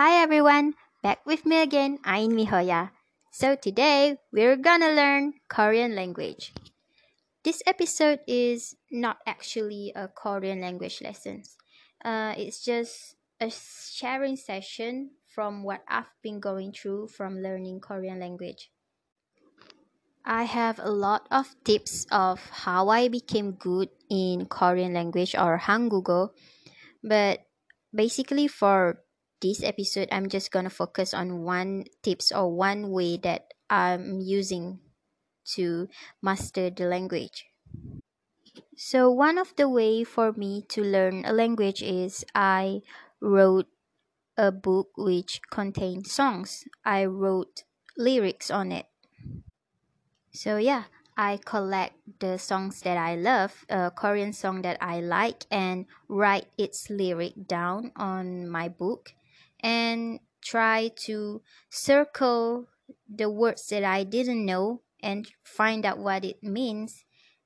Hi everyone, back with me again, Ain Mihoya. So today we're gonna learn Korean language. This episode is not actually a Korean language lesson. Uh, it's just a sharing session from what I've been going through from learning Korean language. I have a lot of tips of how I became good in Korean language or Hangugo, but basically for this episode i'm just gonna focus on one tips or one way that i'm using to master the language. So one of the way for me to learn a language is i wrote a book which contained songs. I wrote lyrics on it. So yeah I collect the songs that I love, a Korean song that I like, and write its lyric down on my book and try to circle the words that I didn't know and find out what it means.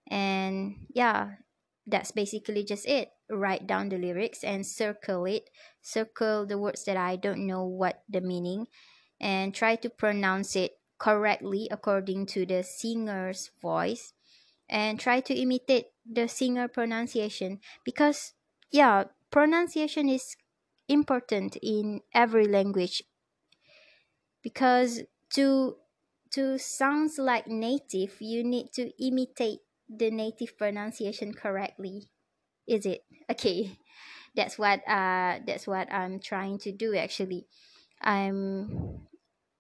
And yeah, that's basically just it. Write down the lyrics and circle it. Circle the words that I don't know what the meaning and try to pronounce it correctly according to the singer's voice and try to imitate the singer pronunciation because yeah pronunciation is important in every language because to to sounds like native you need to imitate the native pronunciation correctly. Is it? Okay. That's what uh that's what i'm trying to do actually. I'm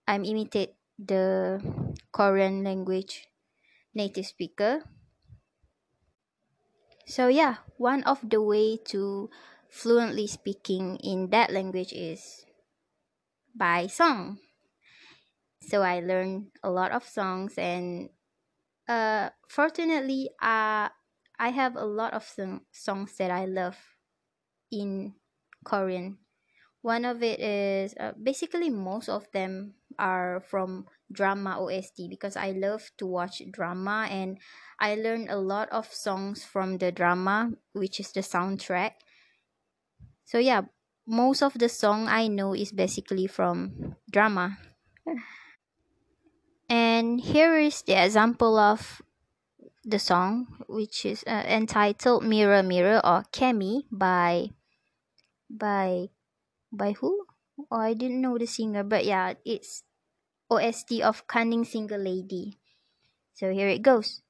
i'm imitate the korean language native speaker. So yeah one of the way to fluently speaking in that language is by song. So I learned a lot of songs and uh fortunately uh I have a lot of song- songs that I love in Korean. One of it is uh, basically most of them are from drama OST because I love to watch drama and I learned a lot of songs from the drama which is the soundtrack so yeah most of the song i know is basically from drama. And here is the example of the song which is uh, entitled mirror mirror or kemi by by by who? Oh i didn't know the singer but yeah it's ost of cunning single lady. So here it goes.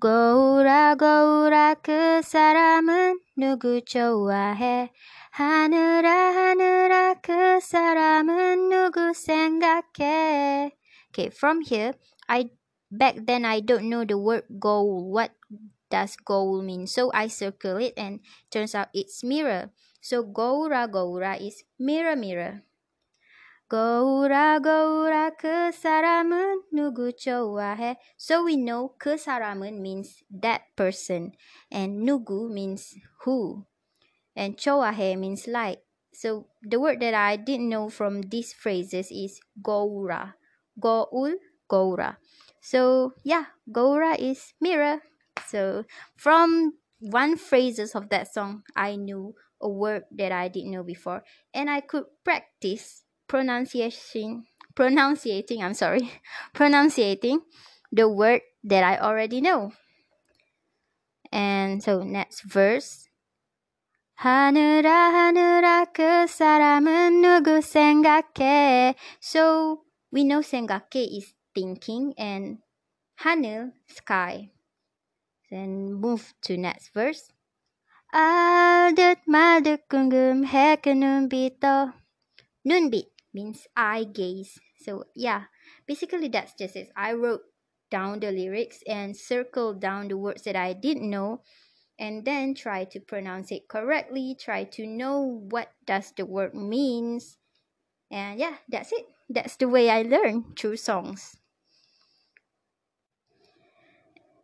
Gaura gaura kesara menunggu cowok 아 그 사람은 누구 좋아해 하늘아 하늘아 그 사람은 누구 생각해 Okay from here I back then I don't know the word goal what does goal mean so I circle it and turns out it's mirror so 거울아 거울아 is mirror mirror 거울아 거울아 그 사람은 누구 좋아해? So we know 그 사람은 means that person and 누구 means who and Choahe means light. So the word that I didn't know from these phrases is Goura. Goul, Goura. So yeah, Goura is mirror. So from one phrases of that song, I knew a word that I didn't know before, and I could practice pronunciation, pronunciating. I'm sorry, pronunciating the word that I already know. And so next verse, 하늘아 하늘아 그 사람은 누구 생각해 so we know 생각해 is thinking and 하늘 sky then move to next verse 알듯 말듯 궁금해 그 눈빛도 눈빛 means eye gaze. So yeah, basically that's just it. I wrote down the lyrics and circled down the words that I didn't know and then try to pronounce it correctly, try to know what does the word means. And yeah, that's it. That's the way I learn through songs.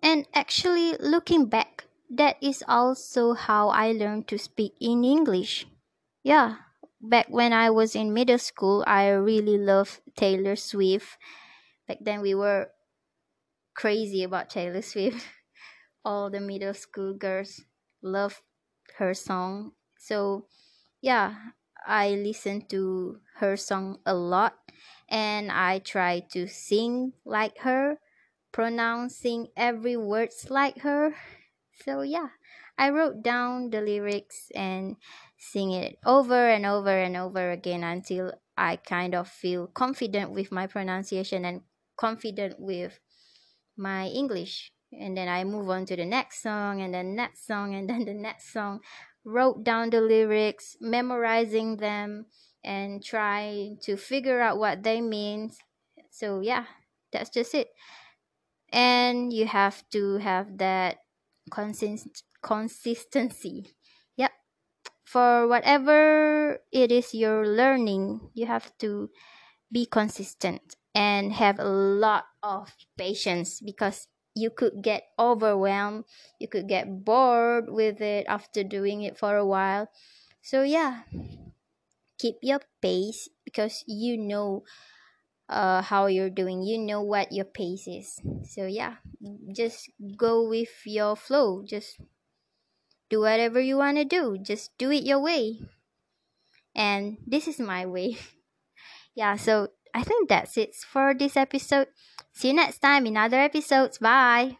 And actually looking back, that is also how I learned to speak in English. Yeah, back when I was in middle school, I really loved Taylor Swift. Back then, we were crazy about Taylor Swift. All the middle school girls loved her song. So, yeah, I listen to her song a lot and I try to sing like her, pronouncing every words like her. So yeah, I wrote down the lyrics and sing it over and over and over again until I kind of feel confident with my pronunciation and confident with my English. And then I move on to the next song and then next song and then the next song. Wrote down the lyrics, memorizing them and try to figure out what they mean. So yeah, that's just it. And you have to have that consist- consistency. Yep. For whatever it is you're learning, you have to be consistent and have a lot of patience because you could get overwhelmed, you could get bored with it after doing it for a while. So, yeah, keep your pace because you know uh, how you're doing, you know what your pace is. So, yeah, just go with your flow, just do whatever you want to do, just do it your way. And this is my way. yeah, so I think that's it for this episode. See you next time in other episodes. Bye.